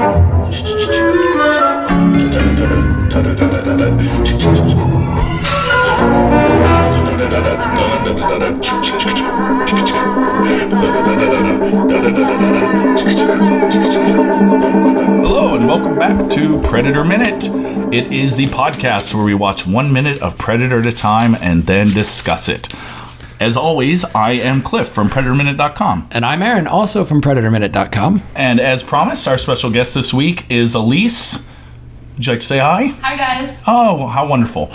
Hello and welcome back to Predator Minute. It is the podcast where we watch one minute of Predator at a time and then discuss it. As always, I am Cliff from PredatorMinute.com. And I'm Aaron, also from PredatorMinute.com. And as promised, our special guest this week is Elise. Would you like to say hi? Hi guys. Oh, how wonderful.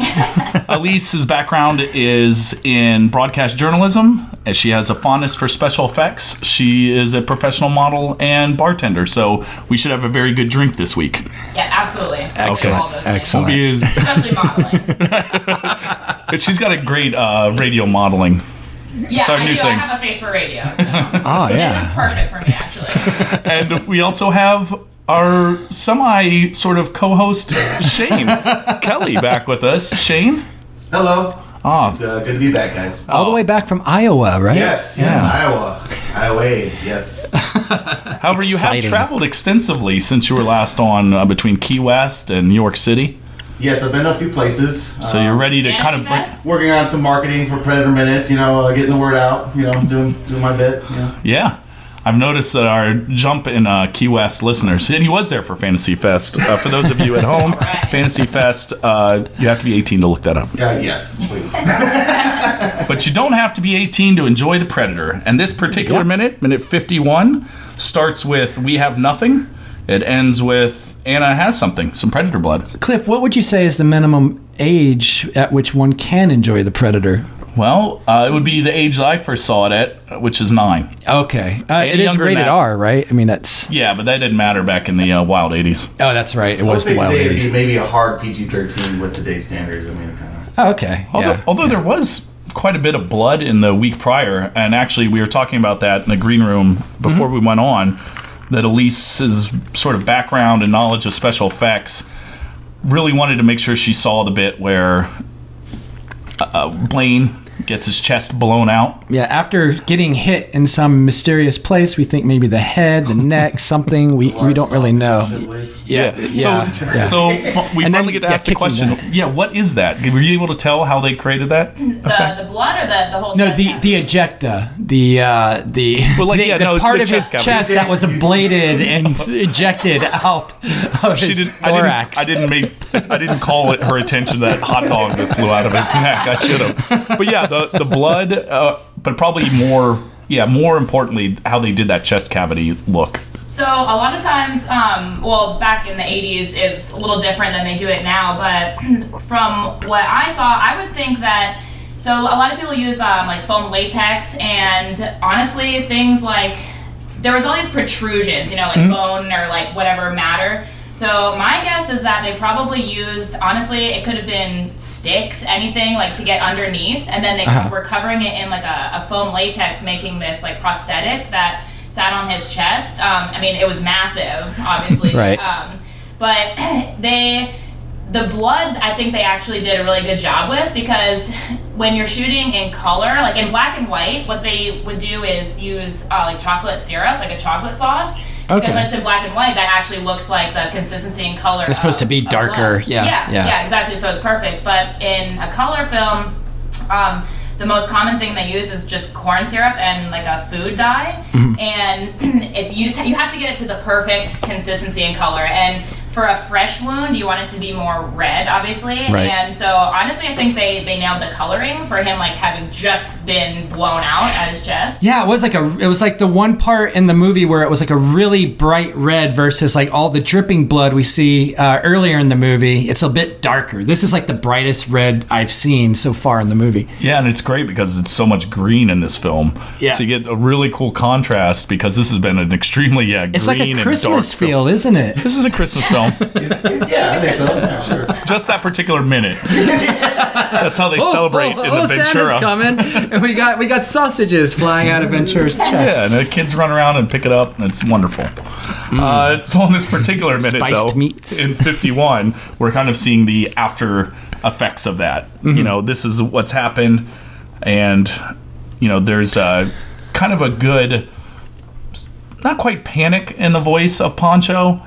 Elise's background is in broadcast journalism. and She has a fondness for special effects. She is a professional model and bartender, so we should have a very good drink this week. Yeah, absolutely. Excellent. All those things. Excellent. Especially modeling. She's got a great uh, radio modeling. Yeah, our I new do. I have a face for radio. So. Oh, This is yeah. perfect for me, actually. And we also have our semi sort of co host, Shane Kelly, back with us. Shane? Hello. Ah, It's uh, good to be back, guys. All the way back from Iowa, right? Yes, yes, Yeah. Iowa. Iowa, yes. however, you have traveled extensively since you were last on uh, between Key West and New York City. Yes, I've been to a few places. So Um, you're ready to Fancy kind of bring. Fest? Working on some marketing for Predator Minute, you know, uh, getting the word out, you know, doing doing my bit. You know. Yeah. I've noticed that our jump in uh, Key West listeners, and he was there for Fantasy Fest. Uh, for those of you at home, Right. Fantasy Fest, uh, you have to be 18 to look that up. Yeah, yes, please. But you don't have to be 18 to enjoy The Predator. And this particular Yeah. minute, minute 51, starts with We Have Nothing. It ends with Anna has something, some Predator blood. Cliff, what would you say is the minimum age at which one can enjoy the Predator? Well, uh, it would be the age that I first saw it at, which is nine. Okay. Uh, it is rated. R, right? I mean, that's. Yeah, but that didn't matter back in the uh, wild 80s. Oh, that's right. It was the wild it'd be 80s. maybe a hard PG-13 with today's standards. I mean, kind of. Oh, okay. Although, yeah. although there was quite a bit of blood in the week prior, and actually we were talking about that in the green room before we went on, that Elise's sort of background and knowledge of special effects really wanted to make sure she saw the bit where uh, Blain gets his chest blown out. Yeah, after getting hit in some mysterious place, we think maybe the head, the neck, something. We, we don't really know. Yeah, yeah. So, yeah. so we And then, finally get to yeah, ask the question. that. Yeah, what is that? Were you able to tell how they created that? The, the blood or the, the whole No, chest the the ejecta, the uh, the Well, like, the, yeah, the no, part the of his chest cavity. chest that was ablated and ejected out of She his didn't, I didn't. thorax. I didn't make. I didn't call it her attention to that hot dog that flew out of his neck. I should have. But yeah, the the blood. Uh, but probably more. Yeah, more importantly, how they did that chest cavity look. So a lot of times, um, well, back in the 80s, it's a little different than they do it now. But from what I saw, I would think that. So a lot of people use um, like foam latex, and honestly, things like there was all these protrusions, you know, like bone or like whatever matter. So my guess is that they probably used, honestly, it could have been sticks, anything like to get underneath, and then they Uh-huh. were covering it in like a, a foam latex, making this like prosthetic that sat on his chest. Um, I mean, it was massive, obviously. Right. Um, but they, the blood, I think they actually did a really good job with because when you're shooting in color, like in black and white, what they would do is use uh, like chocolate syrup, like a chocolate sauce. Okay. Because when it's in black and white, that actually looks like the consistency and color. It's supposed to be darker, yeah, Yeah, yeah. yeah, exactly. So it's perfect. But in a color film, um, the most common thing they use is just corn syrup and like a food dye. Mm-hmm. And if you just you have to get it to the perfect consistency and color. And for a fresh wound, you want it to be more red, obviously. Right. And so honestly, I think they they nailed the coloring for him like having just been blown out at his chest. Yeah, it was like a it was like the one part in the movie where it was like a really bright red versus like all the dripping blood we see uh, earlier in the movie. It's a bit darker. This is like the brightest red I've seen so far in the movie. Yeah, and it's great because it's so much green in this film. Yeah. So you get a really cool contrast because this has been an extremely yeah It's like green a and dark Christmas film. feel, isn't it? This is a Christmas film. Is it- yeah, I think so. Yeah, sure. Just that particular minute. That's how they celebrate in the Ventura. Oh, Santa's coming, and we got we got sausages flying out of Ventura's chest. Yeah, and the kids run around and pick it up, and it's wonderful. Uh, so in this particular minute, Mm. Spiced though, meats. in 51, we're kind of seeing the after effects of that. Mm-hmm. You know, this is what's happened, and you know, there's a kind of a good, not quite panic in the voice of Poncho,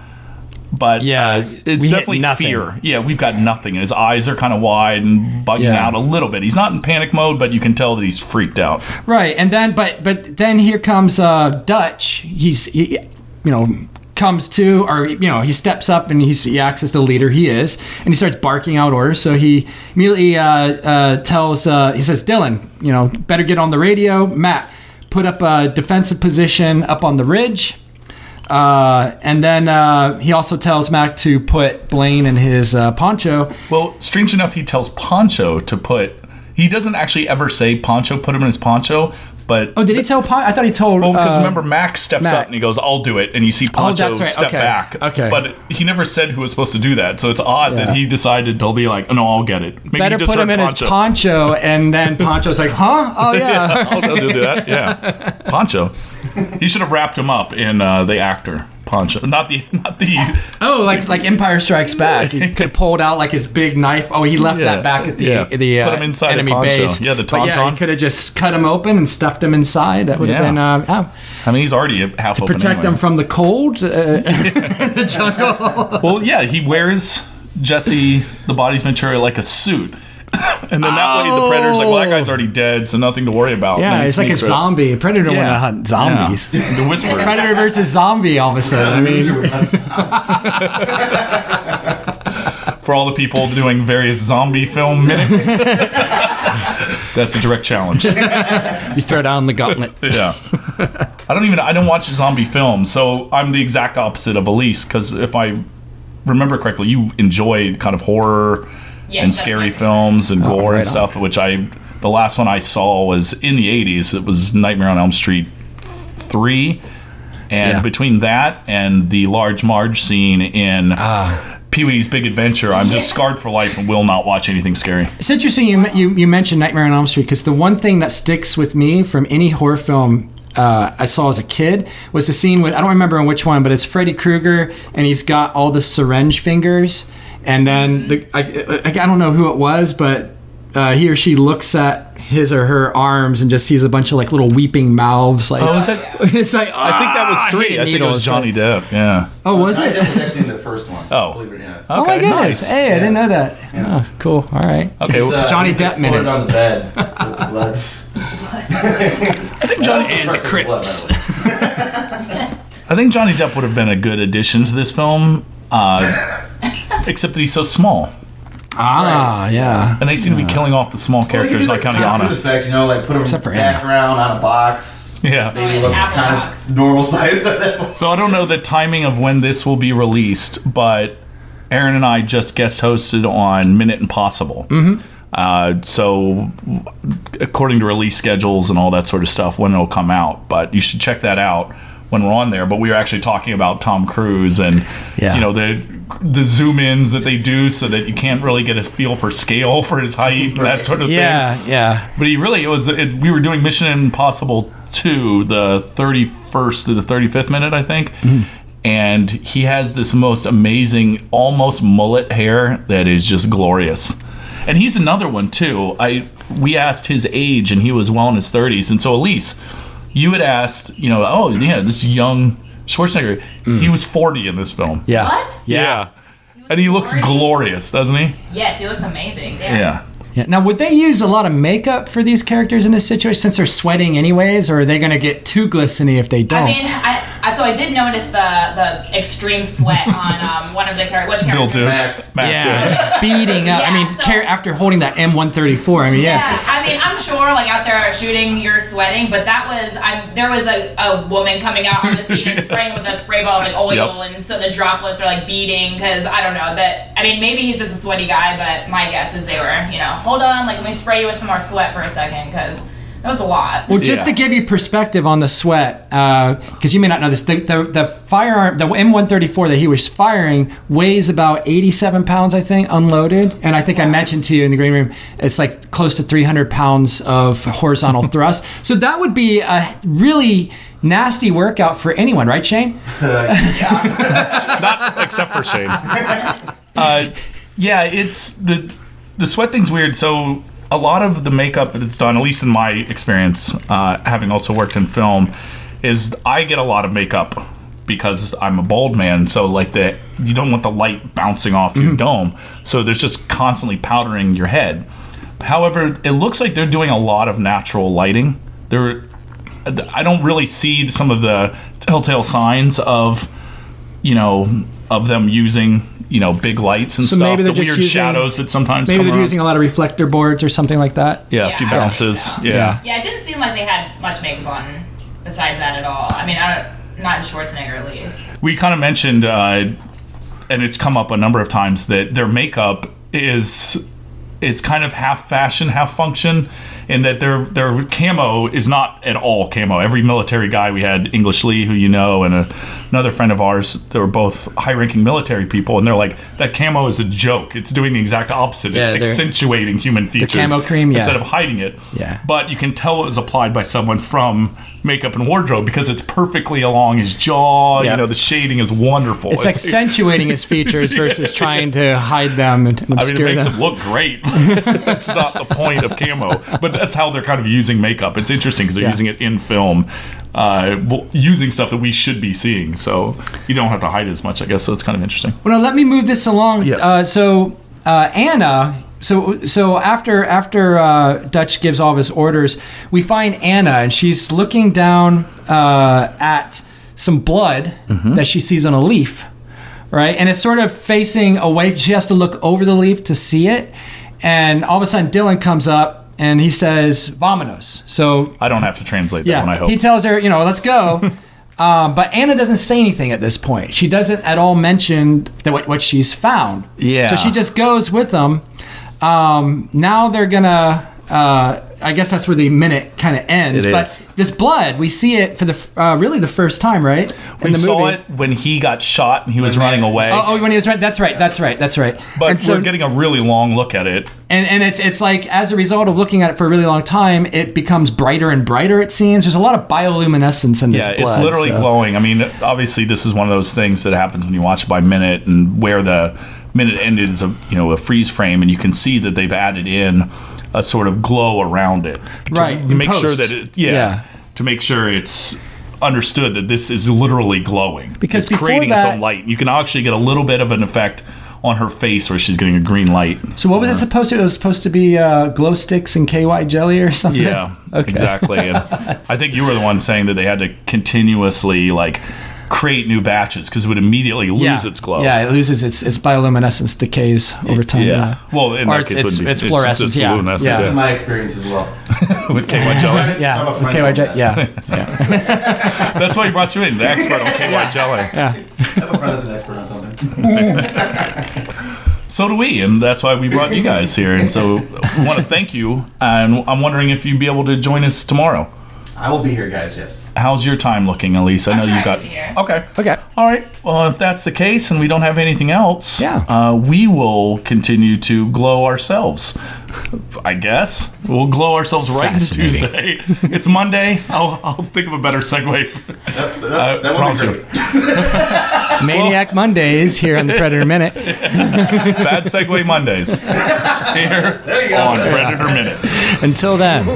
But Yeah, uh, it's definitely fear. Yeah, we've got nothing. His eyes are kind of wide and bugging Yeah. out a little bit. He's not in panic mode, but you can tell that he's freaked out. Right, and then but but then here comes uh, Dutch. He's he, you know comes to or you know he steps up and he's he acts as the leader he is and he starts barking out orders. So he immediately uh, uh, tells uh, he says Dillon, you know, better get on the radio. Matt, put up a defensive position up on the ridge. Uh, and then uh, he also tells Mac to put Blain in his uh, poncho. Well, strange enough, he tells Poncho to put. He doesn't actually ever say Poncho put him in his poncho, but Oh, did he tell Pon? I thought he told. Well, because uh, remember, Max steps Mac. up and he goes, "I'll do it," and you see Poncho that's right. step Okay. back. Okay. but he never said who was supposed to do that, so it's odd Yeah. that he decided to be like, "Oh, "No, I'll get it." Maybe better just put him in his poncho, and then Poncho's like, "Huh? Oh yeah." yeah, I'll do that. Yeah, Poncho. He should have wrapped him up in uh, the actor Poncho, not the not the. Oh, like like Empire Strikes Back. He could have pulled out like his big knife. Oh, he left Yeah, that back at the yeah. the uh, Put him inside enemy base. Yeah, the But yeah, tauntaun. he could have just cut him open and stuffed him inside. That would have Yeah. been uh, yeah. I mean, he's already half open. To protect anyway. him from the cold. Uh, the jungle. Well, yeah, he wears Jesse the body's Ventura like a suit. And then that way the predator's like, well, that guy's oh. already dead, so nothing to worry about. Yeah, then it's like a sneaks right- zombie. Predator want to hunt zombies. Yeah. The whisperer. Predator versus zombie. All of a sudden, I mean, for all the people doing various zombie film minutes. That's a direct challenge. you throw down the gauntlet. Yeah. I don't even I don't watch zombie films, so I'm the exact opposite of Elise because if I remember correctly, you enjoy kind of horror Yes, and scary definitely. films and gore Oh, right and on. stuff, which I the last one I saw was in the 80s. It was Nightmare on Elm Street 3. And Yeah. between that and the large Marge scene in Ah. Pee Wee's Big Adventure, I'm just scarred for life and will not watch anything scary. It's interesting you you, you mentioned Nightmare on Elm Street because the one thing that sticks with me from any horror film uh, I saw as a kid was the scene with I don't remember in which one, but it's Freddy Krueger and he's got all the syringe fingers, and then the I, I, I don't know who it was, but uh, he or she looks at his or her arms and just sees a bunch of like little weeping mouths. Like Oh, is that? it's like I think that was ah, three. I think it was Johnny Depp. Yeah. Oh, was it? it? was actually in the first one. Oh. Believe it or not. Oh my goodness! nice. Hey, I didn't know that. Yeah. Oh, cool. All right. Okay. He's, uh, Johnny he's Depp exploded minute. on the bed. with bloods. I think Johnny And the Crips. I think Johnny Depp would have been a good addition to this film, uh, except that he's so small, Ah, yeah. and they seem to be killing off the small characters, not counting Anna. effects, you know, like put them Except for background on a box. Yeah. Maybe look Apple kind box. of normal size. So I don't know the timing of when this will be released, but Aaron and I just guest hosted on Minute Impossible. Mm-hmm. Uh, so according to release schedules and all that sort of stuff, when it'll come out, but you should check that out when we're on there. But we were actually talking about Tom Cruise and Yeah. you know the the zoom ins that they do so that you can't really get a feel for scale for his height and that sort of thing. Yeah, yeah. But he really it was. It, we were doing Mission Impossible two, the thirty first to the thirty fifth minute, I think. Mm-hmm. And he has this most amazing, almost mullet hair that is just glorious. And he's another one too. I we asked his age, and he was well in his thirties. And so Elise, you had asked, you know, oh yeah, this young Schwarzenegger, he mm. was forty in this film. Yeah. What? Yeah. was And he looks 40? glorious, doesn't he? Yes, he looks amazing. Yeah. Yeah. Yeah. Now, would they use a lot of makeup for these characters in this situation since they're sweating anyways, or are they going to get too glistening if they don't? I mean, I, I so I did notice the the extreme sweat on um, one of the characters. Which Bill character? Duke. Mac. Mac yeah, Duke. just beating up. I mean, so- car- after holding that M134, I mean, yeah. Yeah, I mean, I'm sure, like out there shooting, you're sweating, but that was, I'm, there was a, a woman coming out on the scene and spraying with a spray bottle of like oil, Yep. and so the droplets are like beating. Because I don't know that. I mean, maybe he's just a sweaty guy, but my guess is they were, you know, hold on, like let me spray you with some more sweat for a second, because that was a lot. Well, just Yeah. to give you perspective on the sweat, because you may not know this, the, the, the firearm, the M134 that he was firing weighs about 87 pounds, I think, unloaded. And I think I mentioned to you in the green room, it's like close to 300 pounds of horizontal thrust. So that would be a really nasty workout for anyone, right, Shane? Not except for Shane. Uh, yeah, it's the the sweat thing's weird. So a lot of the makeup that's done, at least in my experience, uh, having also worked in film, is I get a lot of makeup because I'm a bald man. So like the you don't want the light bouncing off your dome. So there's just constantly powdering your head. However, it looks like they're doing a lot of natural lighting. They're I don't really see some of the telltale signs of you know of them using you know big lights and So stuff. maybe The just weird using- shadows that sometimes Maybe come they're around. using a lot of reflector boards or something like that. yeah, a few Yeah, bounces. so. Yeah. Yeah. Yeah, it didn't seem like they had much makeup on besides that at all. I mean, I don't, not in Schwarzenegger at least. we kind of mentioned, uh, and it's come up a number of times that their makeup is it's kind of half fashion, half function, in that their their camo is not at all camo. Every military guy we had, English Lee, who you know, and a, another friend of ours, they were both high-ranking military people, and they're like, that camo is a joke. It's doing the exact opposite. Yeah, it's accentuating human features camo cream, yeah. instead of hiding it. Yeah. But you can tell it was applied by someone from makeup and wardrobe because it's perfectly along his jaw. Yeah. You know, the shading is wonderful. It's accentuating his features versus trying to hide them and, and I mean, it makes them. it look great. that's not the point of camo, but that's how they're kind of using makeup. It's interesting because they're Yeah. using it in film, uh, using stuff that we should be seeing. So you don't have to hide as much, I guess. So it's kind of interesting. Well, now let me move this along. Yes. Uh, so uh, Anna. So so after after uh, Dutch gives all of his orders, we find Anna and she's looking down uh, at some blood Mm-hmm. that she sees on a leaf, right? And it's sort of facing away. She has to look over the leaf to see it, and all of a sudden Dillon comes up and he says "Vamonos." So I don't have to translate that yeah, one, I hope. he tells her, you know, let's go. um, but Anna doesn't say anything at this point. She doesn't at all mention that what, what she's found. Yeah. So she just goes with them. Um, now they're gonna. Uh, I guess that's where the minute kind of ends. It but is. this blood, we see it for the uh, really the first time, right? we saw it when he got shot and he was running away. Oh, oh, when he was right. That's right. That's right. That's right. but and so, we're getting a really long look at it. and and it's it's like as a result of looking at it for a really long time, it becomes brighter and brighter. It seems there's a lot of bioluminescence in this Yeah, blood. it's literally so- glowing. I mean, obviously, this is one of those things that happens when you watch it by minute, and where the minute ended is a you know a freeze frame, and you can see that they've added in a sort of glow around it, to Right, make sure that it, yeah, Yeah. to make sure it's understood that this is literally glowing Because it's creating its own light. You can actually get a little bit of an effect on her face where she's getting a green light. So what was it supposed to? It was supposed to be uh, glow sticks and KY jelly or something. Yeah, Okay. exactly. And I think you were the one saying that they had to continuously like create new batches because it would immediately lose yeah. its glow. Yeah, it loses its its bioluminescence decays over time. Yeah. Well, in Or that it's- case, it it's- wouldn't it's fluorescence, yeah. luminescence, Yeah. yeah. My experience as well. With KY jelly. Yeah, I'm a it's KY jelly. that. Yeah, That's why we brought you in, the expert on KY jelly. yeah. I have a friend that's an expert on something. So do we, and that's why we brought you guys here. And so, I want to thank you. And I'm wondering if you'd be able to join us tomorrow. I will be here, guys. Yes. How's your time looking, Elise? I know I'm you trying got. here. Okay. Okay. All right. Well, if that's the case and we don't have anything else, Yeah. uh, we will continue to glow ourselves. I guess we'll glow ourselves right into Tuesday. it's Monday. I'll, I'll think of a better segue. That, that, uh, that promise wasn't great. Maniac Mondays here on the Predator Minute. Bad segue Mondays here There you go. on Predator Minute. Until then.